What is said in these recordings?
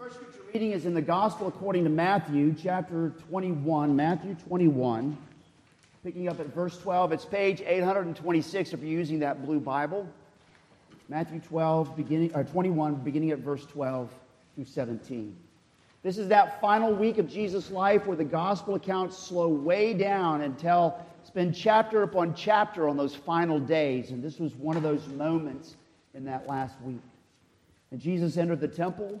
First scripture reading is in the Gospel according to Matthew, chapter 21. Matthew 21, picking up at verse 12. It's page 826 if you're using that blue Bible. Matthew 12, beginning, or 21, beginning at verse 12 through 17. This is that final week of Jesus' life where the gospel accounts slow way down and tell, spend chapter upon chapter on those final days. And this was one of those moments in that last week. And Jesus entered the temple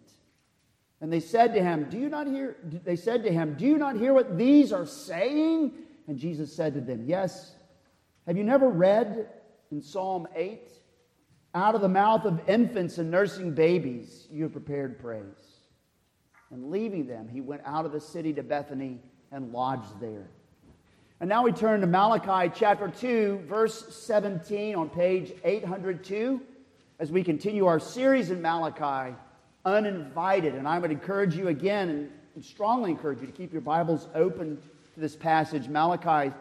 and they said to him, Do you not hear? They said to him, Do you not hear what these are saying? And Jesus said to them, Yes. Have you never read in Psalm 8? Out of the mouth of infants and nursing babies, you have prepared praise. And leaving them, he went out of the city to Bethany and lodged there. And now we turn to Malachi chapter 2, verse 17 on page 802 as we continue our series in Malachi uninvited. And I would encourage you again and strongly encourage you to keep your Bibles open to this passage, Malachi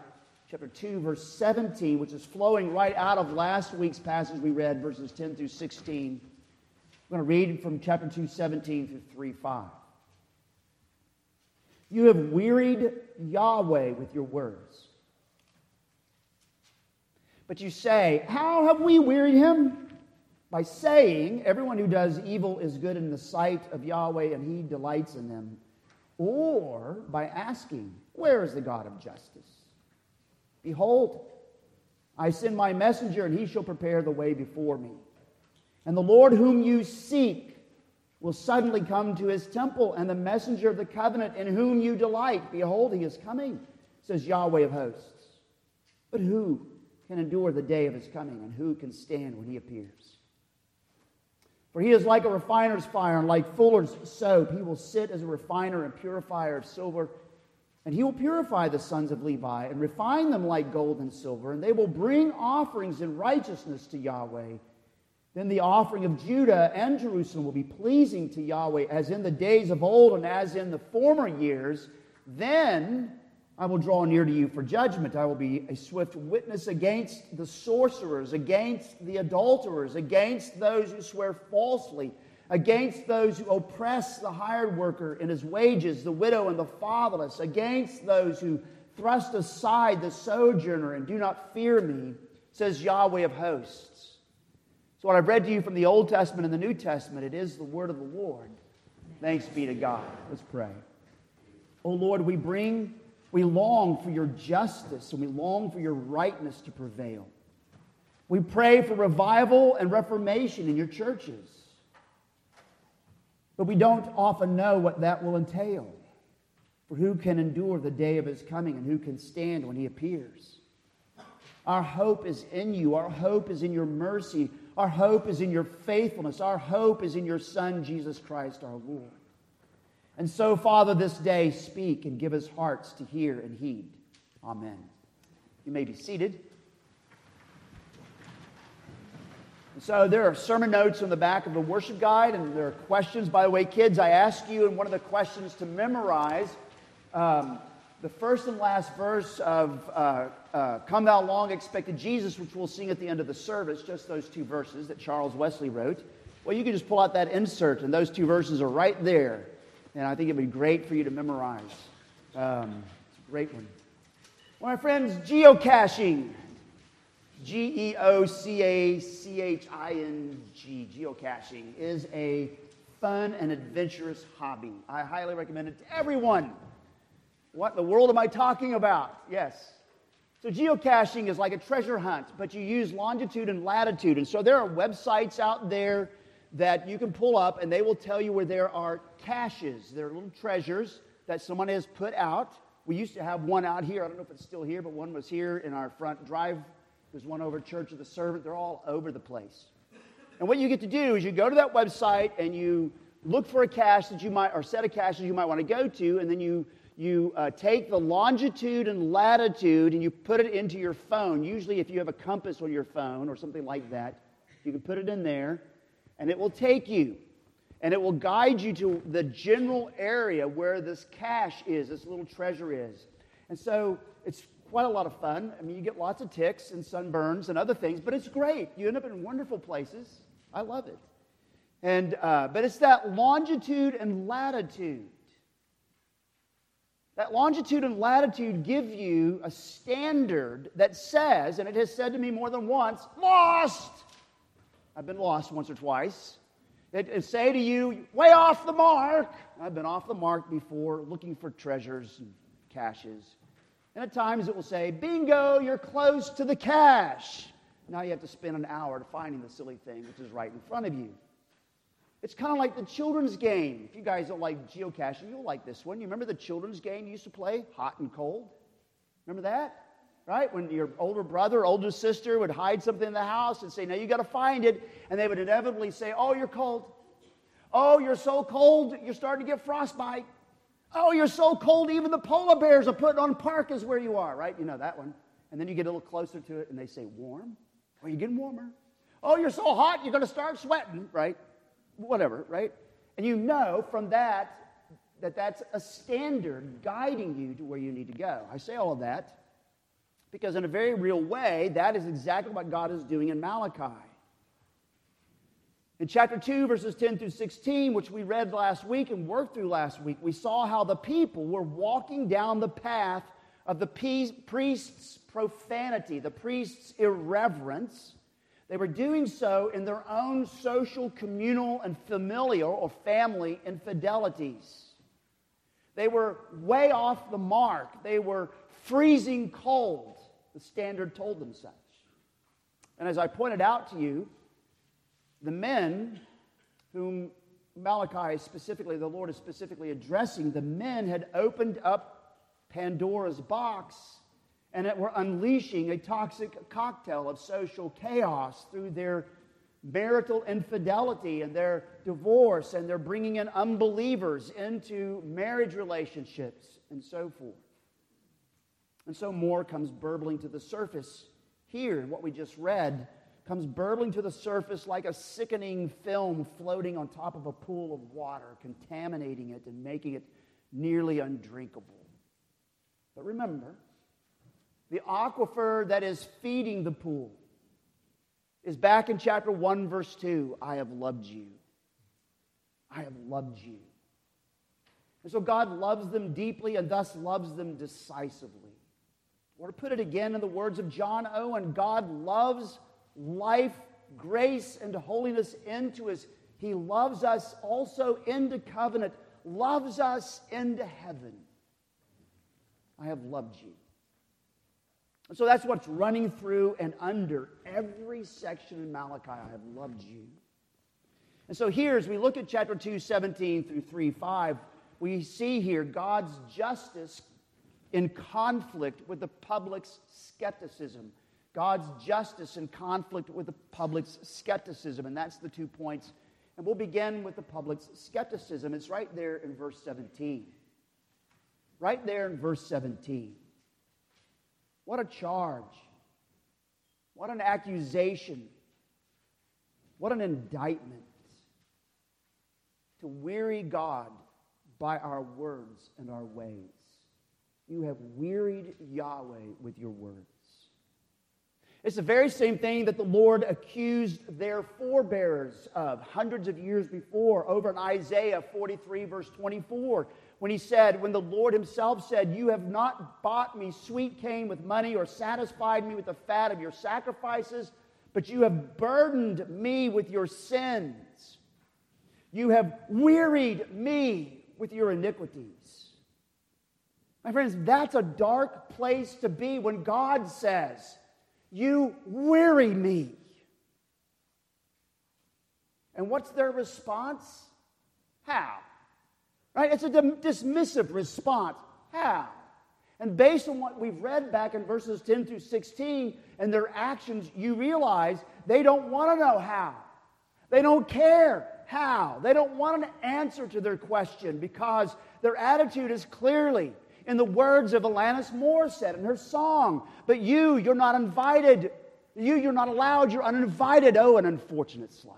chapter 2, verse 17, which is flowing right out of last week's passage we read, verses 10 through 16. I'm going to read from chapter 2, 17 through 3, 5. You have wearied Yahweh with your words. But you say, How have we wearied him? By saying, Everyone who does evil is good in the sight of Yahweh, and he delights in them, or by asking, Where is the God of justice? Behold, I send my messenger, and he shall prepare the way before me. And the Lord whom you seek will suddenly come to his temple, and the messenger of the covenant in whom you delight, behold, he is coming, says Yahweh of hosts. But who can endure the day of his coming, and who can stand when he appears? For he is like a refiner's fire and like fuller's soap. He will sit as a refiner and purifier of silver. And he will purify the sons of Levi and refine them like gold and silver. And they will bring offerings in righteousness to Yahweh. Then the offering of Judah and Jerusalem will be pleasing to Yahweh as in the days of old and as in the former years. Then I will draw near to you for judgment. I will be a swift witness against the sorcerers, against the adulterers, against those who swear falsely, against those who oppress the hired worker in his wages, the widow and the fatherless, against those who thrust aside the sojourner and do not fear me, says Yahweh of hosts. So, what I've read to you from the Old Testament and the New Testament, it is the word of the Lord. Thanks be to God. Let's pray. Oh Lord, we bring we long for your justice and we long for your rightness to prevail. We pray for revival and reformation in your churches. But we don't often know what that will entail. For who can endure the day of his coming and who can stand when he appears? Our hope is in you. Our hope is in your mercy. Our hope is in your faithfulness. Our hope is in your Son, Jesus Christ, our Lord. And so, Father, this day speak and give us hearts to hear and heed. Amen. You may be seated. And so, there are sermon notes on the back of the worship guide, and there are questions. By the way, kids, I ask you in one of the questions to memorize um, the first and last verse of uh, uh, Come Thou Long Expected Jesus, which we'll sing at the end of the service, just those two verses that Charles Wesley wrote. Well, you can just pull out that insert, and those two verses are right there and I think it'd be great for you to memorize. Um, it's a great one. My friends, geocaching. G E O C A C H I N G, geocaching, is a fun and adventurous hobby. I highly recommend it to everyone. What in the world am I talking about? Yes. So, geocaching is like a treasure hunt, but you use longitude and latitude. And so, there are websites out there that you can pull up, and they will tell you where there are caches. there are little treasures that someone has put out. We used to have one out here. I don't know if it's still here, but one was here in our front drive. There's one over Church of the Servant. They're all over the place. And what you get to do is you go to that website and you look for a cache that you might, or set of caches you might want to go to, and then you, you uh, take the longitude and latitude and you put it into your phone. Usually, if you have a compass on your phone or something like that, you can put it in there, and it will take you. And it will guide you to the general area where this cache is, this little treasure is. And so it's quite a lot of fun. I mean, you get lots of ticks and sunburns and other things, but it's great. You end up in wonderful places. I love it. And, uh, but it's that longitude and latitude. That longitude and latitude give you a standard that says, and it has said to me more than once, lost. I've been lost once or twice. It, say to you, way off the mark. I've been off the mark before looking for treasures and caches. And at times it will say, bingo, you're close to the cache. Now you have to spend an hour finding the silly thing, which is right in front of you. It's kind of like the children's game. If you guys don't like geocaching, you'll like this one. You remember the children's game you used to play, hot and cold? Remember that? Right? When your older brother, older sister would hide something in the house and say, Now you got to find it. And they would inevitably say, Oh, you're cold. Oh, you're so cold, you're starting to get frostbite. Oh, you're so cold, even the polar bears are putting on parkas where you are, right? You know that one. And then you get a little closer to it and they say, Warm? Are you getting warmer? Oh, you're so hot, you're going to start sweating, right? Whatever, right? And you know from that that that's a standard guiding you to where you need to go. I say all of that because, in a very real way, that is exactly what God is doing in Malachi. In chapter 2, verses 10 through 16, which we read last week and worked through last week, we saw how the people were walking down the path of the priest's profanity, the priest's irreverence. They were doing so in their own social, communal, and familial or family infidelities. They were way off the mark. They were freezing cold. The standard told them such. And as I pointed out to you, the men whom Malachi specifically, the Lord is specifically addressing, the men had opened up Pandora's box and it were unleashing a toxic cocktail of social chaos through their marital infidelity and their divorce, and they're bringing in unbelievers into marriage relationships and so forth. And so more comes burbling to the surface here what we just read comes burbling to the surface like a sickening film floating on top of a pool of water, contaminating it and making it nearly undrinkable. But remember, the aquifer that is feeding the pool is back in chapter 1, verse 2. I have loved you. I have loved you. And so God loves them deeply and thus loves them decisively. Or to put it again in the words of John Owen, God loves life, grace, and holiness into us. He loves us also into covenant, loves us into heaven. I have loved you. And so that's what's running through and under every section in Malachi. I have loved you. And so here, as we look at chapter 2, 17 through 3, 5, we see here God's justice in conflict with the public's skepticism. God's justice in conflict with the public's skepticism. And that's the two points. And we'll begin with the public's skepticism. It's right there in verse 17. Right there in verse 17. What a charge. What an accusation. What an indictment. To weary God by our words and our ways. You have wearied Yahweh with your words. It's the very same thing that the Lord accused their forebears of hundreds of years before over in Isaiah 43, verse 24, when he said, When the Lord himself said, You have not bought me sweet cane with money or satisfied me with the fat of your sacrifices, but you have burdened me with your sins. You have wearied me with your iniquities. My friends, that's a dark place to be when God says, you weary me. And what's their response? How? Right? It's a dismissive response. How? And based on what we've read back in verses 10 through 16 and their actions, you realize they don't want to know how. They don't care how. They don't want an answer to their question because their attitude is clearly in the words of Alanis Morissette in her song. But you, you're not invited. You, you're not allowed. You're uninvited. Oh, an unfortunate slight.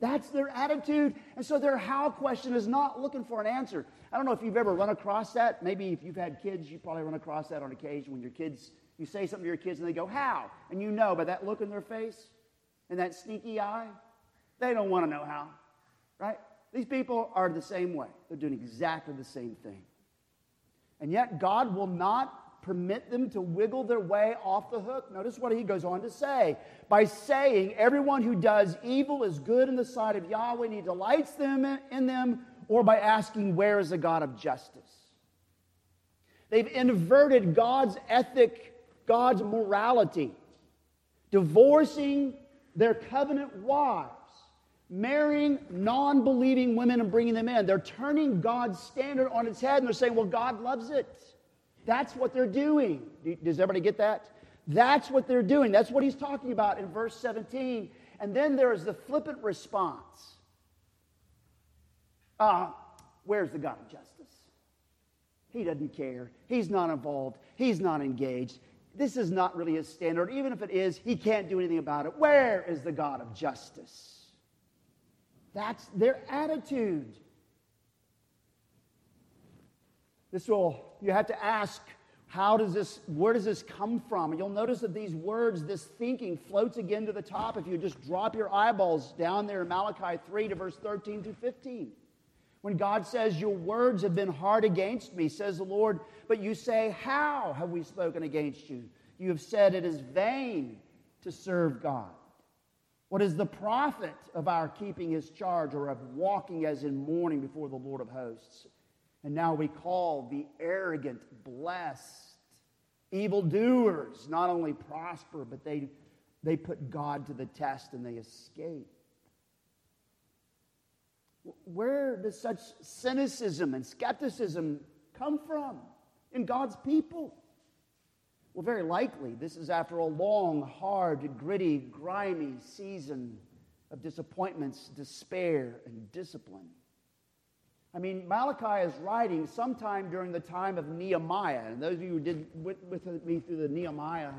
That's their attitude. And so their how question is not looking for an answer. I don't know if you've ever run across that. Maybe if you've had kids, you probably run across that on occasion when your kids, you say something to your kids and they go, How? And you know by that look in their face and that sneaky eye, they don't want to know how, right? These people are the same way. They're doing exactly the same thing. And yet, God will not permit them to wiggle their way off the hook. Notice what he goes on to say by saying, Everyone who does evil is good in the sight of Yahweh, and he delights them in them, or by asking, Where is the God of justice? They've inverted God's ethic, God's morality, divorcing their covenant wives marrying non believing women and bringing them in. They're turning God's standard on its head and they're saying, well, God loves it. That's what they're doing. Does everybody get that? That's what they're doing. That's what he's talking about in verse 17. And then there is the flippant response. Uh, where's the God of justice? He doesn't care. He's not involved. He's not engaged. This is not really his standard. Even if it is, he can't do anything about it. Where is the God of justice? That's their attitude. This will, you have to ask, how does this, where does this come from? You'll notice that these words, this thinking floats again to the top if you just drop your eyeballs down there in Malachi 3 to verse 13 through 15. When God says, Your words have been hard against me, says the Lord, but you say, How have we spoken against you? You have said it is vain to serve God. What is the profit of our keeping his charge or of walking as in mourning before the Lord of hosts? And now we call the arrogant blessed. Evildoers not only prosper, but they, they put God to the test and they escape. Where does such cynicism and skepticism come from in God's people? Well, very likely, this is after a long, hard, gritty, grimy season of disappointments, despair, and discipline. I mean, Malachi is writing sometime during the time of Nehemiah. And those of you who did with, with me through the Nehemiah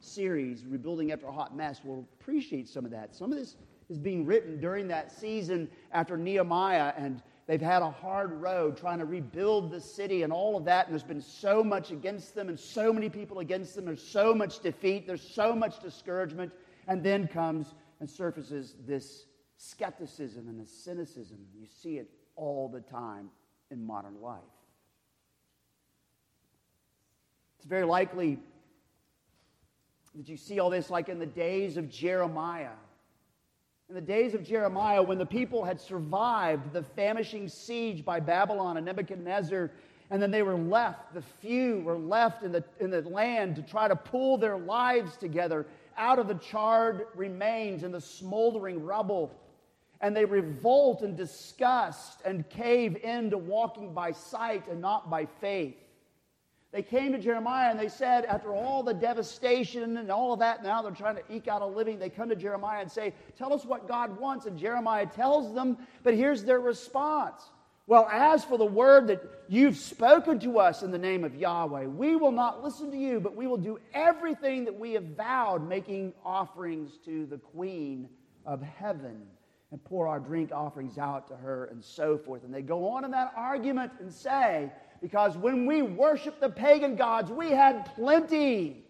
series, Rebuilding After a Hot Mess, will appreciate some of that. Some of this is being written during that season after Nehemiah and They've had a hard road trying to rebuild the city and all of that. And there's been so much against them and so many people against them. There's so much defeat. There's so much discouragement. And then comes and surfaces this skepticism and this cynicism. You see it all the time in modern life. It's very likely that you see all this like in the days of Jeremiah in the days of Jeremiah, when the people had survived the famishing siege by Babylon and Nebuchadnezzar, and then they were left, the few were left in the, in the land to try to pull their lives together out of the charred remains and the smoldering rubble. And they revolt in disgust and cave into walking by sight and not by faith. They came to Jeremiah and they said, after all the devastation and all of that, now they're trying to eke out a living. They come to Jeremiah and say, Tell us what God wants. And Jeremiah tells them, but here's their response. Well, as for the word that you've spoken to us in the name of Yahweh, we will not listen to you, but we will do everything that we have vowed, making offerings to the queen of heaven and pour our drink offerings out to her and so forth. And they go on in that argument and say, because when we worship the pagan gods, we had plenty.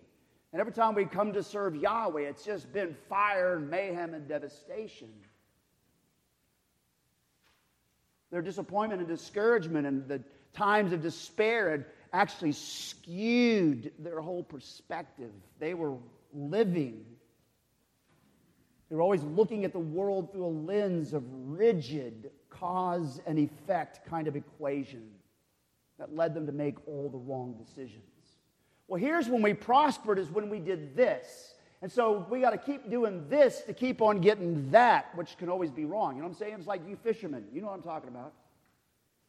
And every time we come to serve Yahweh, it's just been fire and mayhem and devastation. Their disappointment and discouragement and the times of despair had actually skewed their whole perspective. They were living. They were always looking at the world through a lens of rigid cause and effect kind of equation that led them to make all the wrong decisions. Well, here's when we prospered is when we did this. And so we got to keep doing this to keep on getting that, which can always be wrong. You know what I'm saying? It's like you fishermen. You know what I'm talking about.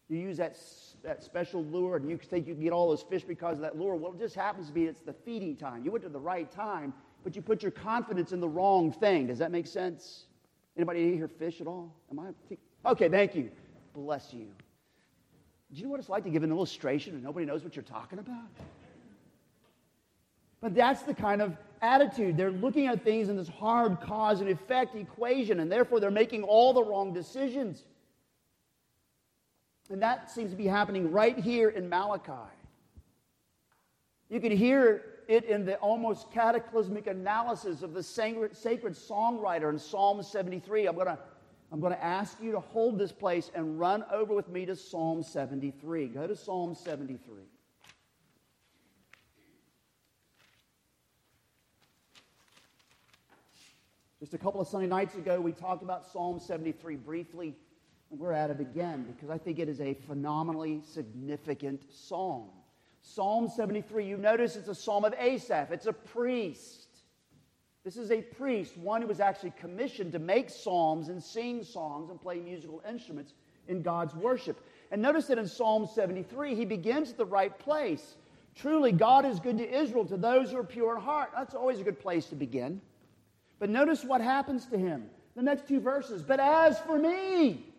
You use that, that special lure and you think you can get all those fish because of that lure. Well, it just happens to be it's the feeding time. You went to the right time, but you put your confidence in the wrong thing. Does that make sense? Anybody here fish at all? Am I? Okay, thank you. Bless you. Do you know what it's like to give an illustration and nobody knows what you're talking about? But that's the kind of attitude. They're looking at things in this hard cause and effect equation, and therefore they're making all the wrong decisions. And that seems to be happening right here in Malachi. You can hear it in the almost cataclysmic analysis of the sacred, songwriter in Psalm 73. I'm going to I'm going to ask you to hold this place and run over with me to Psalm 73. Go to Psalm 73. Just a couple of Sunday nights ago, we talked about Psalm 73 briefly, and we're at it again because I think it is a phenomenally significant psalm. Psalm 73, you notice it's a psalm of Asaph, it's a priest. This is a priest, one who was actually commissioned to make psalms and sing songs and play musical instruments in God's worship. And notice that in Psalm 73, he begins at the right place. Truly, God is good to Israel, to those who are pure in heart. That's always a good place to begin. But notice what happens to him. The next two verses. But as for me,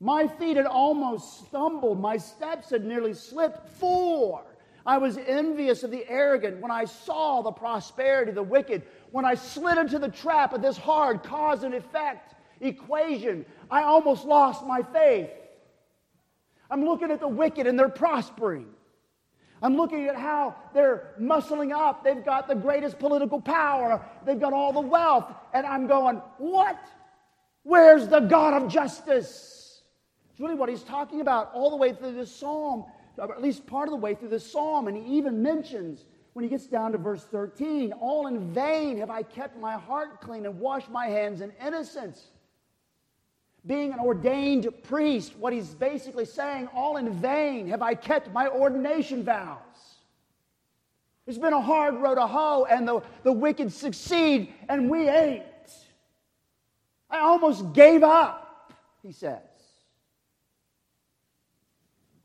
my feet had almost stumbled, my steps had nearly slipped. For I was envious of the arrogant when I saw the prosperity of the wicked, when I slid into the trap of this hard cause and effect equation. I almost lost my faith. I'm looking at the wicked and they're prospering. I'm looking at how they're muscling up. They've got the greatest political power, they've got all the wealth. And I'm going, what? Where's the God of justice? It's really what he's talking about all the way through this psalm, or at least part of the way through the psalm. And he even mentions when he gets down to verse 13 All in vain have I kept my heart clean and washed my hands in innocence being an ordained priest, what he's basically saying, all in vain have I kept my ordination vows. It's been a hard road to hoe, and the, the wicked succeed, and we ain't. I almost gave up, he says.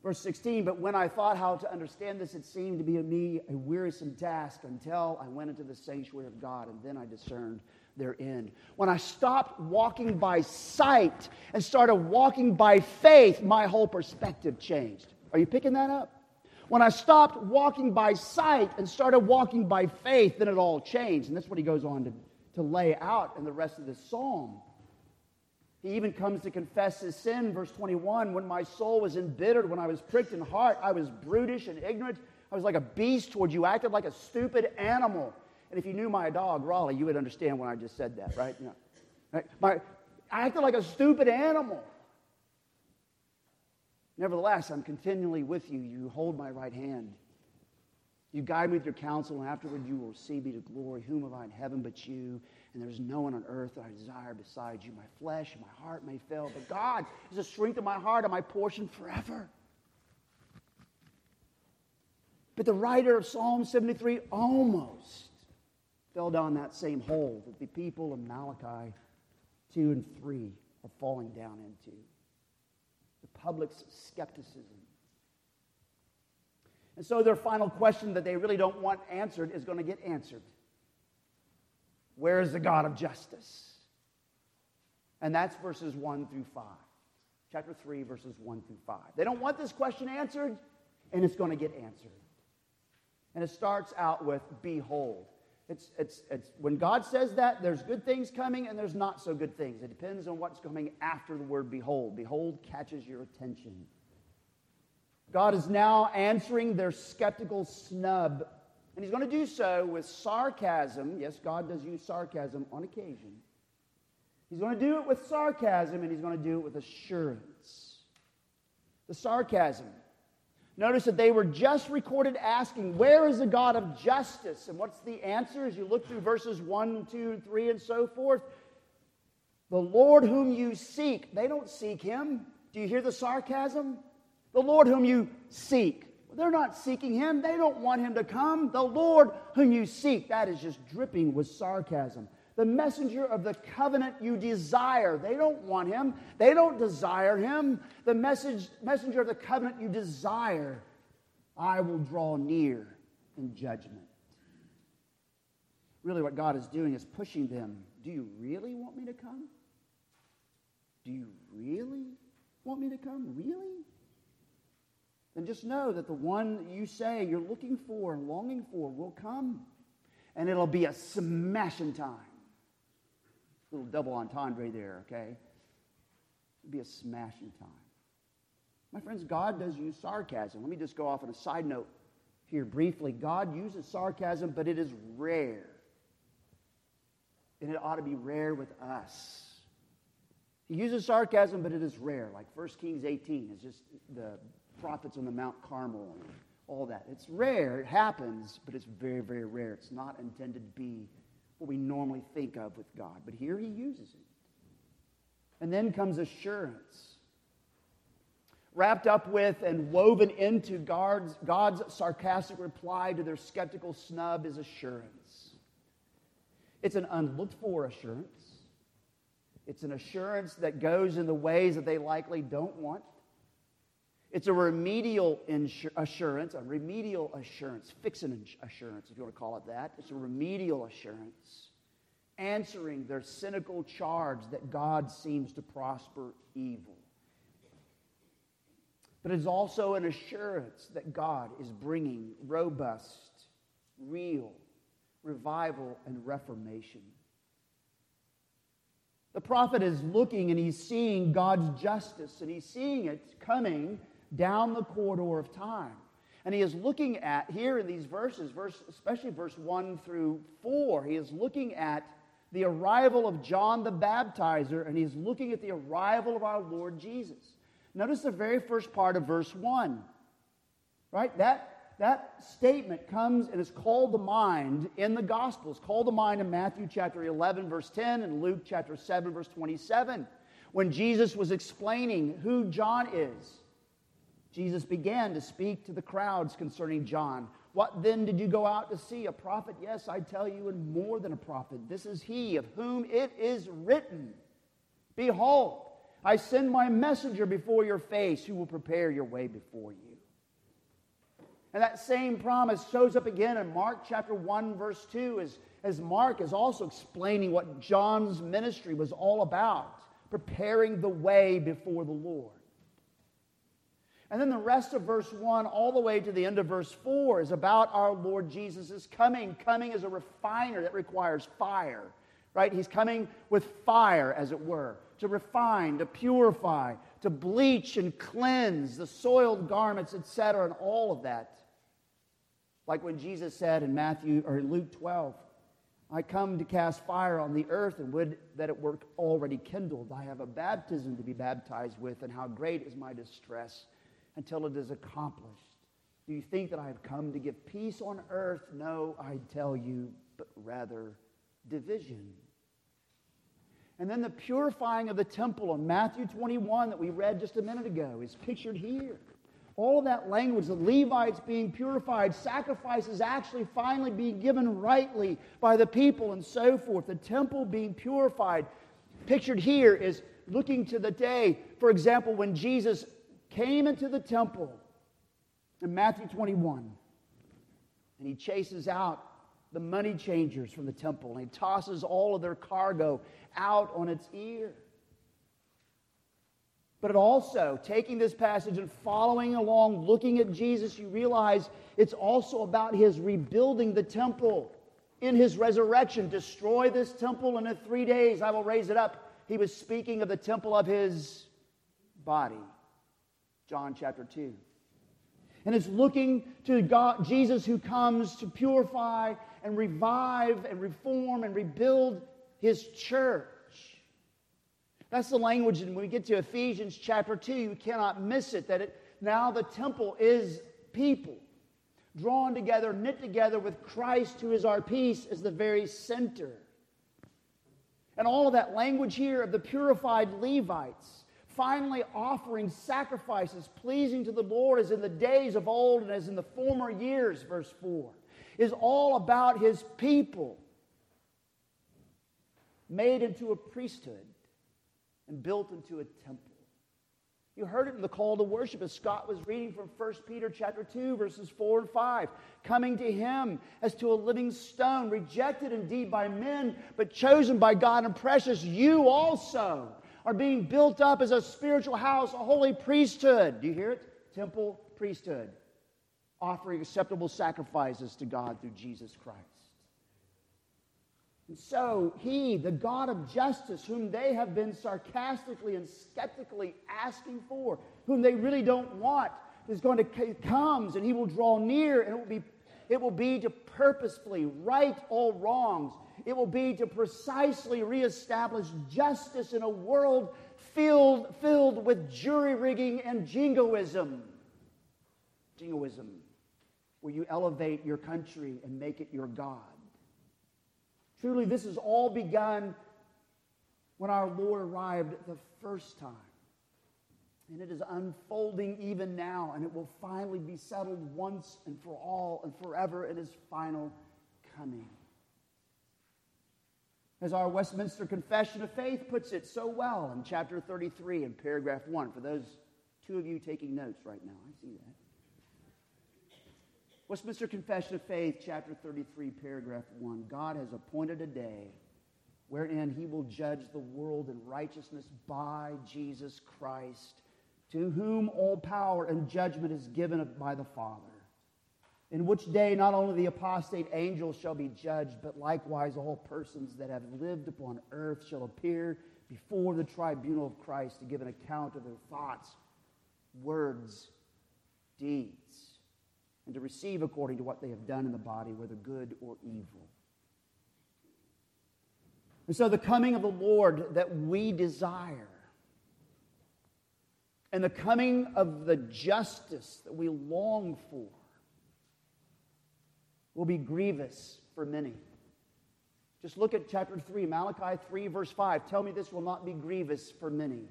Verse 16, but when I thought how to understand this, it seemed to be to me a wearisome task until I went into the sanctuary of God, and then I discerned their end. When I stopped walking by sight and started walking by faith, my whole perspective changed. Are you picking that up? When I stopped walking by sight and started walking by faith, then it all changed. And that's what he goes on to, to lay out in the rest of this psalm. He even comes to confess his sin, verse 21 when my soul was embittered, when I was pricked in heart, I was brutish and ignorant. I was like a beast toward you, acted like a stupid animal. And if you knew my dog, Raleigh, you would understand when I just said that, right? You know, right? My, I acted like a stupid animal. Nevertheless, I'm continually with you. You hold my right hand. You guide me with your counsel, and afterward you will receive me to glory. Whom have I in heaven but you? And there is no one on earth that I desire besides you. My flesh and my heart may fail, but God is the strength of my heart and my portion forever. But the writer of Psalm 73 almost fell down that same hole that the people of Malachi 2 and 3 are falling down into the public's skepticism. And so their final question that they really don't want answered is going to get answered Where is the God of justice? And that's verses 1 through 5. Chapter 3, verses 1 through 5. They don't want this question answered, and it's going to get answered. And it starts out with Behold. It's, it's, it's, when God says that, there's good things coming and there's not so good things. It depends on what's coming after the word behold. Behold catches your attention. God is now answering their skeptical snub, and He's going to do so with sarcasm. Yes, God does use sarcasm on occasion. He's going to do it with sarcasm, and He's going to do it with assurance. The sarcasm Notice that they were just recorded asking, Where is the God of justice? And what's the answer as you look through verses 1, 2, 3, and so forth? The Lord whom you seek. They don't seek him. Do you hear the sarcasm? The Lord whom you seek. They're not seeking him. They don't want him to come. The Lord whom you seek. That is just dripping with sarcasm the messenger of the covenant you desire. They don't want him, they don't desire him. The message, messenger of the covenant you desire, I will draw near in judgment. Really, what God is doing is pushing them. Do you really want me to come? Do you really want me to come? Really? Then just know that the one you say you're looking for and longing for will come. And it'll be a smashing time. Little double entendre there, okay? It'll be a smashing time. My friends, God does use sarcasm. Let me just go off on a side note here briefly. God uses sarcasm, but it is rare. And it ought to be rare with us. He uses sarcasm, but it is rare. Like 1 Kings 18 is just the prophets on the Mount Carmel and all that. It's rare, it happens, but it's very, very rare. It's not intended to be what we normally think of with God. But here he uses it. And then comes assurance. Wrapped up with and woven into God's, God's sarcastic reply to their skeptical snub is assurance. It's an unlooked for assurance. It's an assurance that goes in the ways that they likely don't want. It's a remedial insur- assurance, a remedial assurance, fixing assurance, if you want to call it that. It's a remedial assurance, answering their cynical charge that God seems to prosper evil. But it's also an assurance that God is bringing robust, real revival and reformation. The prophet is looking and he's seeing God's justice and he's seeing it coming down the corridor of time. And he is looking at, here in these verses, verse, especially verse 1 through 4, he is looking at the arrival of John the Baptizer and he's looking at the arrival of our Lord Jesus. Notice the very first part of verse 1. Right? That that statement comes and is called to mind in the Gospels, called to mind in Matthew chapter 11, verse 10, and Luke chapter 7, verse 27, when Jesus was explaining who John is. Jesus began to speak to the crowds concerning John. What then did you go out to see? A prophet? Yes, I tell you, and more than a prophet. This is he of whom it is written Behold, I send my messenger before your face who will prepare your way before you. And that same promise shows up again in Mark chapter 1, verse 2, as, as Mark is also explaining what John's ministry was all about preparing the way before the Lord. And then the rest of verse 1 all the way to the end of verse 4 is about our Lord Jesus' coming, coming as a refiner that requires fire, right? He's coming with fire, as it were, to refine, to purify, to bleach and cleanse the soiled garments, etc., and all of that. Like when Jesus said in Matthew or in Luke 12, I come to cast fire on the earth and would that it were already kindled. I have a baptism to be baptized with, and how great is my distress until it is accomplished. Do you think that I have come to give peace on earth? No, I tell you, but rather division. And then the purifying of the temple in Matthew 21 that we read just a minute ago is pictured here. All that language, the Levites being purified, sacrifices actually finally being given rightly by the people, and so forth. The temple being purified. Pictured here is looking to the day, for example, when Jesus came into the temple in Matthew 21, and he chases out the money changers from the temple, and he tosses all of their cargo out on its ear. But it also, taking this passage and following along, looking at Jesus, you realize it's also about his rebuilding the temple in his resurrection. Destroy this temple, and in three days I will raise it up. He was speaking of the temple of his body. John chapter 2. And it's looking to God, Jesus who comes to purify and revive and reform and rebuild his church. That's the language, and when we get to Ephesians chapter 2, you cannot miss it that it, now the temple is people drawn together, knit together with Christ, who is our peace, as the very center. And all of that language here of the purified Levites finally offering sacrifices pleasing to the Lord as in the days of old and as in the former years, verse 4, is all about his people made into a priesthood and built into a temple. You heard it in the call to worship as Scott was reading from 1 Peter chapter 2 verses 4 and 5. Coming to him as to a living stone, rejected indeed by men, but chosen by God and precious, you also are being built up as a spiritual house, a holy priesthood. Do you hear it? Temple priesthood, offering acceptable sacrifices to God through Jesus Christ. And so, He, the God of justice, whom they have been sarcastically and skeptically asking for, whom they really don't want, is going to comes and He will draw near, and it will be, it will be to purposefully right all wrongs. It will be to precisely reestablish justice in a world filled, filled with jury rigging and jingoism. Jingoism, where you elevate your country and make it your God. Truly, this has all begun when our Lord arrived the first time. And it is unfolding even now, and it will finally be settled once and for all and forever in his final coming. As our Westminster Confession of Faith puts it so well in chapter 33 in paragraph 1, for those two of you taking notes right now, I see that. Westminster Confession of Faith, chapter 33, paragraph 1. God has appointed a day wherein he will judge the world in righteousness by Jesus Christ, to whom all power and judgment is given by the Father. In which day not only the apostate angels shall be judged, but likewise all persons that have lived upon earth shall appear before the tribunal of Christ to give an account of their thoughts, words, deeds and to receive according to what they have done in the body, whether good or evil. And so, the coming of the Lord that we desire, and the coming of the justice that we long for, will be grievous for many. Just look at chapter 3, Malachi 3, verse 5. Tell me this will not be grievous for many.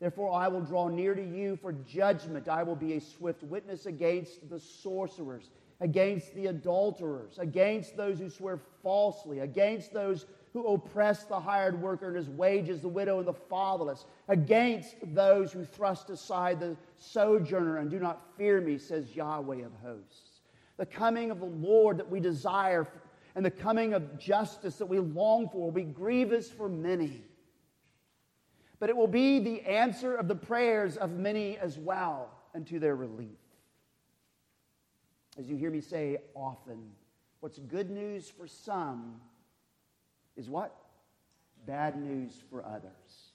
Therefore, I will draw near to you for judgment. I will be a swift witness against the sorcerers, against the adulterers, against those who swear falsely, against those who oppress the hired worker and his wages, the widow and the fatherless, against those who thrust aside the sojourner and do not fear me, says Yahweh of hosts. The coming of the Lord that we desire and the coming of justice that we long for will be grievous for many but it will be the answer of the prayers of many as well unto their relief. As you hear me say often, what's good news for some is what? Bad news for others.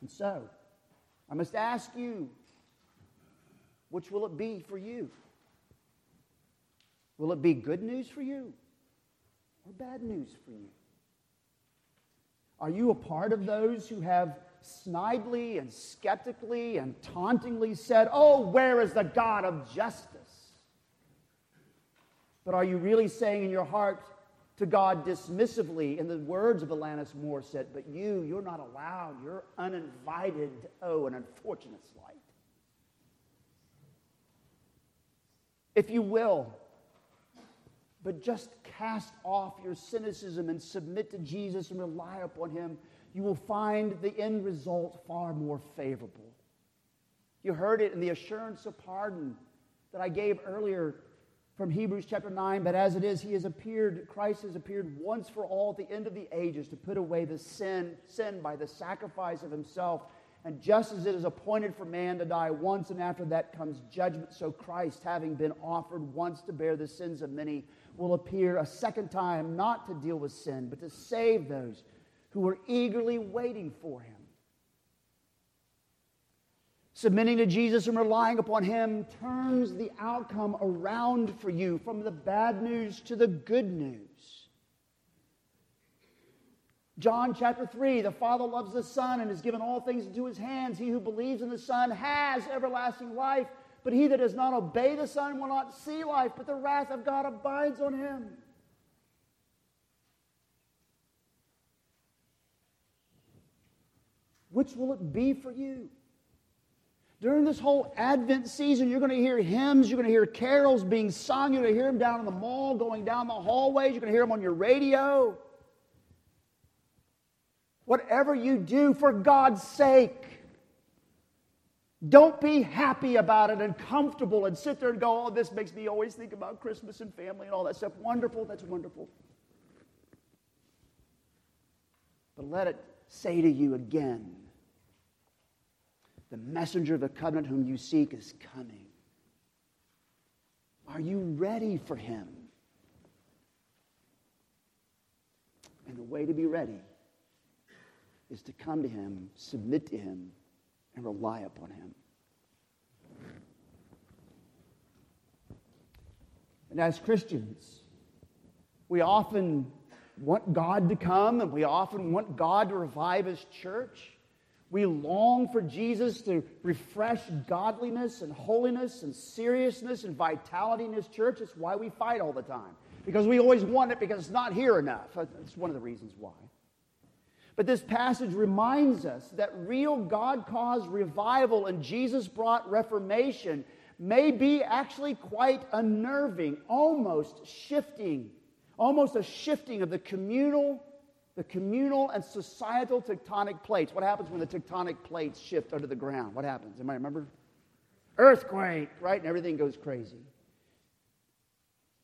And so, I must ask you, which will it be for you? Will it be good news for you or bad news for you? Are you a part of those who have snidely and skeptically and tauntingly said, Oh, where is the God of justice? But are you really saying in your heart to God dismissively, in the words of Alanis Morissette, but you, you're not allowed, you're uninvited, oh, an unfortunate slight. If you will, but just cast off your cynicism and submit to Jesus and rely upon Him, you will find the end result far more favorable. You heard it in the assurance of pardon that I gave earlier from Hebrews chapter 9. But as it is, He has appeared, Christ has appeared once for all at the end of the ages to put away the sin, sin by the sacrifice of Himself. And just as it is appointed for man to die once, and after that comes judgment, so Christ, having been offered once to bear the sins of many, will appear a second time, not to deal with sin, but to save those who are eagerly waiting for him. Submitting to Jesus and relying upon him turns the outcome around for you from the bad news to the good news. John chapter 3 The Father loves the Son and has given all things into his hands. He who believes in the Son has everlasting life. But he that does not obey the Son will not see life, but the wrath of God abides on him. Which will it be for you? During this whole Advent season, you're going to hear hymns, you're going to hear carols being sung, you're going to hear them down in the mall, going down the hallways, you're going to hear them on your radio. Whatever you do, for God's sake, don't be happy about it and comfortable and sit there and go, oh, this makes me always think about Christmas and family and all that stuff. Wonderful, that's wonderful. But let it say to you again the messenger of the covenant whom you seek is coming. Are you ready for him? And the way to be ready is to come to him, submit to him, and rely upon him. And as Christians, we often want God to come and we often want God to revive his church. We long for Jesus to refresh godliness and holiness and seriousness and vitality in his church. It's why we fight all the time. Because we always want it because it's not here enough. That's one of the reasons why. But this passage reminds us that real God caused revival and Jesus brought reformation may be actually quite unnerving, almost shifting, almost a shifting of the communal, the communal and societal tectonic plates. What happens when the tectonic plates shift under the ground? What happens? Anybody remember? Earthquake, right? And everything goes crazy.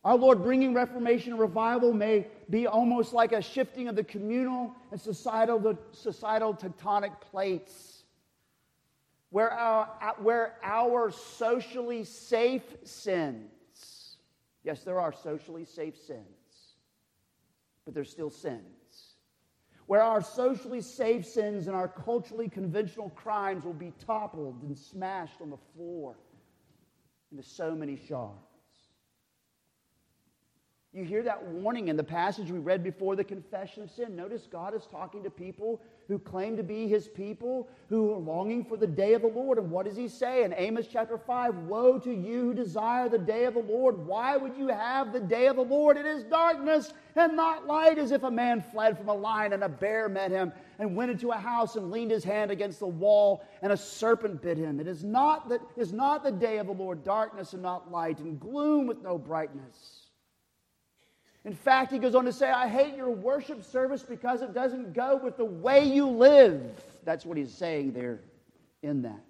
Our Lord bringing reformation and revival may be almost like a shifting of the communal and societal, societal tectonic plates where our, where our socially safe sins, yes, there are socially safe sins, but there's still sins. Where our socially safe sins and our culturally conventional crimes will be toppled and smashed on the floor into so many shards. You hear that warning in the passage we read before the confession of sin. Notice God is talking to people who claim to be his people, who are longing for the day of the Lord. And what does he say in Amos chapter 5? Woe to you who desire the day of the Lord. Why would you have the day of the Lord? It is darkness and not light, as if a man fled from a lion and a bear met him and went into a house and leaned his hand against the wall and a serpent bit him. It is not, that, is not the day of the Lord, darkness and not light, and gloom with no brightness. In fact, he goes on to say, I hate your worship service because it doesn't go with the way you live. That's what he's saying there in that.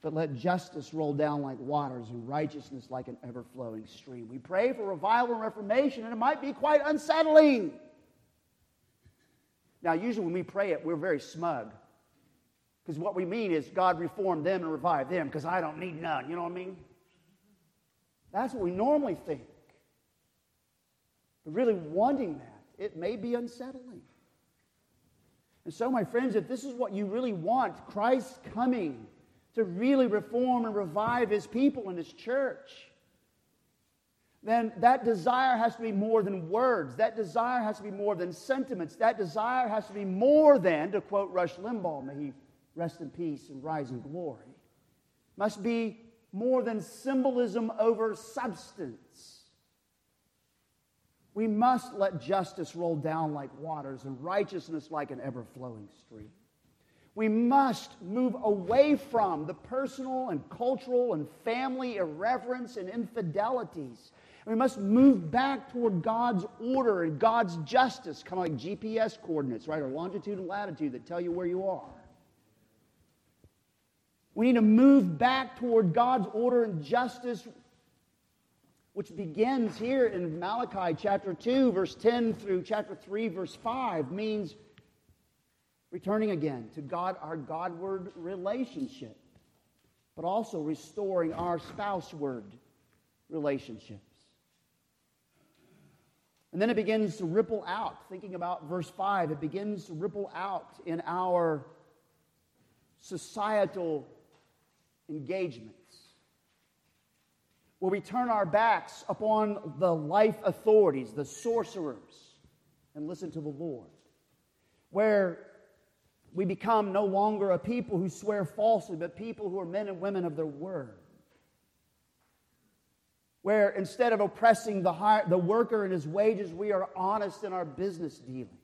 But let justice roll down like waters and righteousness like an ever flowing stream. We pray for revival and reformation, and it might be quite unsettling. Now, usually when we pray it, we're very smug. Because what we mean is God reform them and revive them because I don't need none. You know what I mean? That's what we normally think really wanting that, it may be unsettling. And so, my friends, if this is what you really want, Christ coming to really reform and revive his people and his church, then that desire has to be more than words. That desire has to be more than sentiments. That desire has to be more than, to quote Rush Limbaugh, may he rest in peace and rise in glory, must be more than symbolism over substance. We must let justice roll down like waters and righteousness like an ever flowing stream. We must move away from the personal and cultural and family irreverence and infidelities. We must move back toward God's order and God's justice, kind of like GPS coordinates, right? Or longitude and latitude that tell you where you are. We need to move back toward God's order and justice which begins here in Malachi chapter 2, verse 10 through chapter 3, verse 5, means returning again to God, our Godward relationship, but also restoring our spouseward relationships. And then it begins to ripple out. Thinking about verse 5, it begins to ripple out in our societal engagement where we turn our backs upon the life authorities, the sorcerers, and listen to the Lord. Where we become no longer a people who swear falsely, but people who are men and women of their word. Where instead of oppressing the, the worker and his wages, we are honest in our business dealings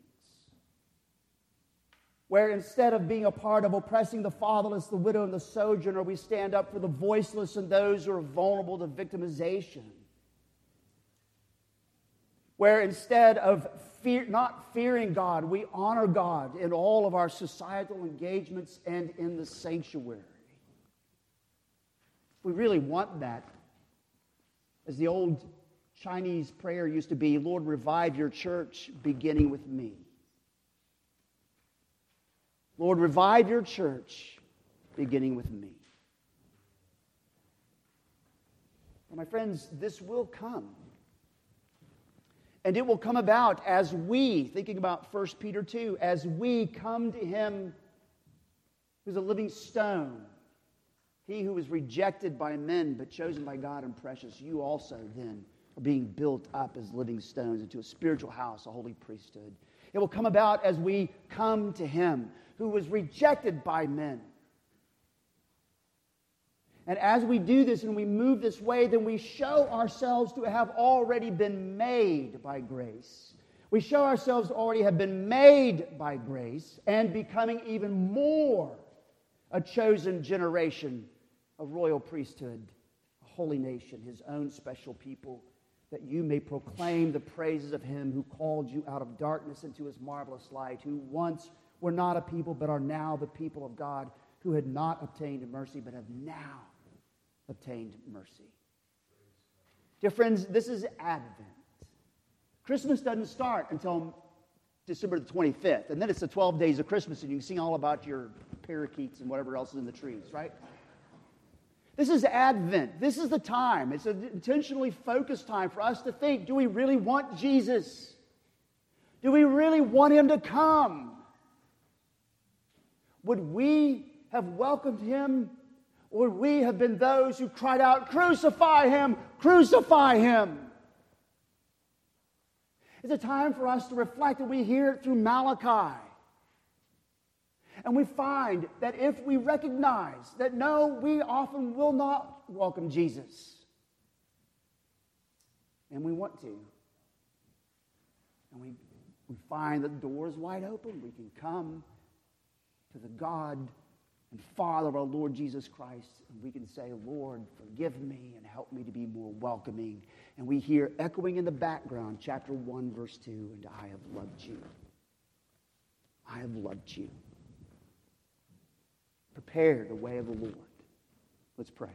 where instead of being a part of oppressing the fatherless, the widow, and the sojourner, we stand up for the voiceless and those who are vulnerable to victimization. Where instead of fear, not fearing God, we honor God in all of our societal engagements and in the sanctuary. We really want that. As the old Chinese prayer used to be Lord, revive your church beginning with me. Lord, revive your church, beginning with me. Well, my friends, this will come. And it will come about as we, thinking about 1 Peter 2, as we come to him who's a living stone, he who was rejected by men but chosen by God and precious, you also then are being built up as living stones into a spiritual house, a holy priesthood. It will come about as we come to him who was rejected by men and as we do this and we move this way, then we show ourselves to have already been made by grace. We show ourselves to already have been made by grace and becoming even more a chosen generation, a royal priesthood, a holy nation, his own special people, that you may proclaim the praises of him who called you out of darkness into his marvelous light, who once were not a people but are now the people of God, who had not obtained mercy but have now obtained mercy. Dear friends, this is Advent. Christmas doesn't start until December the 25th, and then it's the 12 days of Christmas, and you can sing all about your parakeets and whatever else is in the trees, right? This is Advent. This is the time. It's an intentionally focused time for us to think do we really want Jesus? Do we really want him to come? Would we have welcomed him or we have been those who cried out, Crucify him! Crucify him! It's a time for us to reflect, and we hear it through Malachi. And we find that if we recognize that no, we often will not welcome Jesus, and we want to, and we, we find that the door is wide open, we can come to the God and Father of our Lord Jesus Christ. And we can say, Lord, forgive me and help me to be more welcoming. And we hear echoing in the background, chapter 1, verse 2, and I have loved you. I have loved you. Prepare the way of the Lord. Let's pray.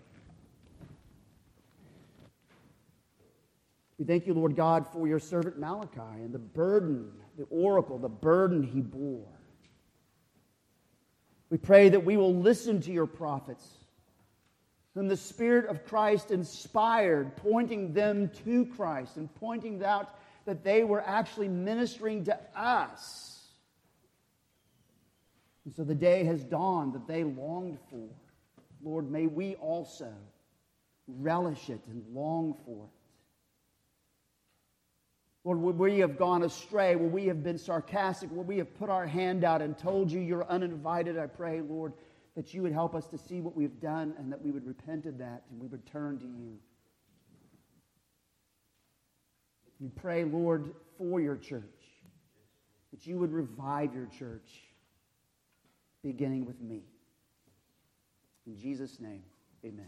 We thank you, Lord God, for your servant Malachi and the burden, the oracle, the burden he bore. We pray that we will listen to your prophets, whom the Spirit of Christ inspired, pointing them to Christ and pointing out that they were actually ministering to us. And so the day has dawned that they longed for. Lord, may we also relish it and long for it. Lord, where we have gone astray, where we have been sarcastic, where we have put our hand out and told you you're uninvited, I pray, Lord, that you would help us to see what we've done and that we would repent of that and we would turn to you. We pray, Lord, for your church, that you would revive your church, beginning with me. In Jesus' name, amen.